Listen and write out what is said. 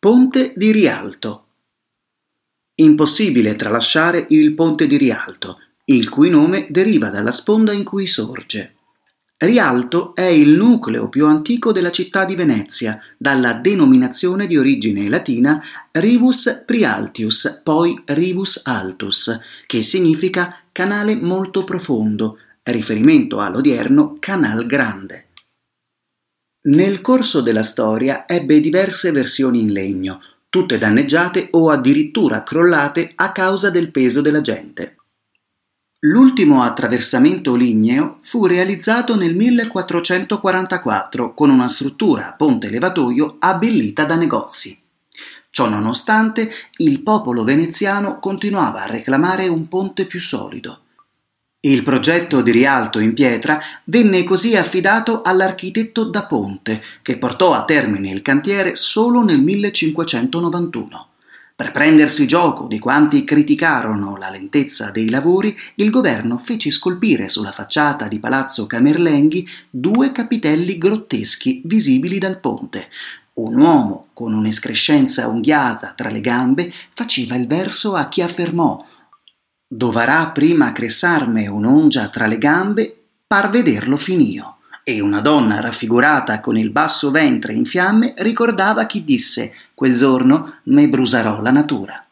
Ponte di Rialto. Impossibile tralasciare il Ponte di Rialto, il cui nome deriva dalla sponda in cui sorge. Rialto è il nucleo più antico della città di Venezia, dalla denominazione di origine latina Rivus Prialtius, poi Rivus Altus, che significa canale molto profondo, riferimento all'odierno Canal Grande. Nel corso della storia ebbe diverse versioni in legno, tutte danneggiate o addirittura crollate a causa del peso della gente. L'ultimo attraversamento ligneo fu realizzato nel 1444 con una struttura a ponte levatoio abbellita da negozi. Ciò nonostante, il popolo veneziano continuava a reclamare un ponte più solido. Il progetto di rialto in pietra venne così affidato all'architetto da Ponte, che portò a termine il cantiere solo nel 1591. Per prendersi gioco di quanti criticarono la lentezza dei lavori, il governo fece scolpire sulla facciata di Palazzo Camerlenghi due capitelli grotteschi visibili dal ponte. Un uomo con un'escrescenza unghiata tra le gambe faceva il verso a chi affermò Dovarà prima cressarme un'ongia tra le gambe par vederlo finio. E una donna raffigurata con il basso ventre in fiamme ricordava chi disse quel giorno me bruserò la natura.